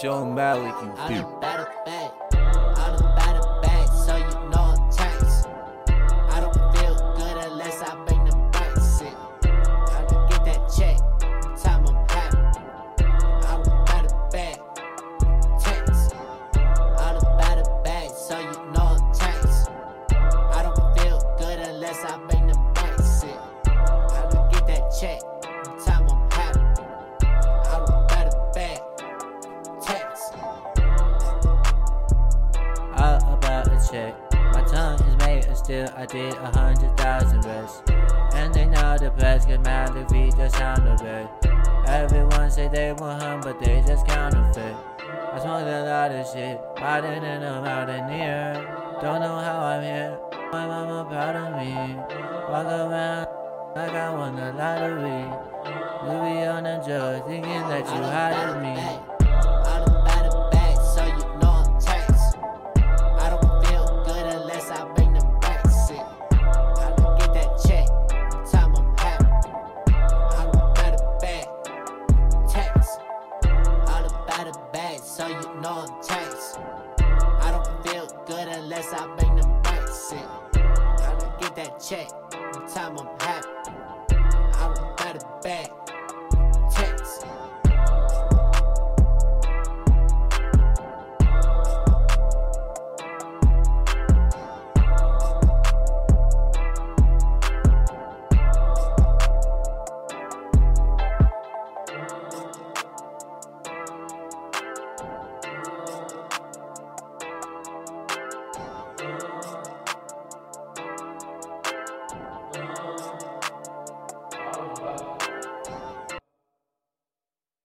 show 'em how we check. My tongue is made and still I did a hundred thousand rests. And they know the mad if we just sound of it. Everyone say they want him, but they just counterfeit. I smoked a lot of shit, riding in a mountaineer. Don't know how I'm here, my mama proud of me. Walk around like I won the lottery. You be on the drug, thinking that you hired me. Taxed. I don't feel good unless I bring them backs in. Can get that check, time I'm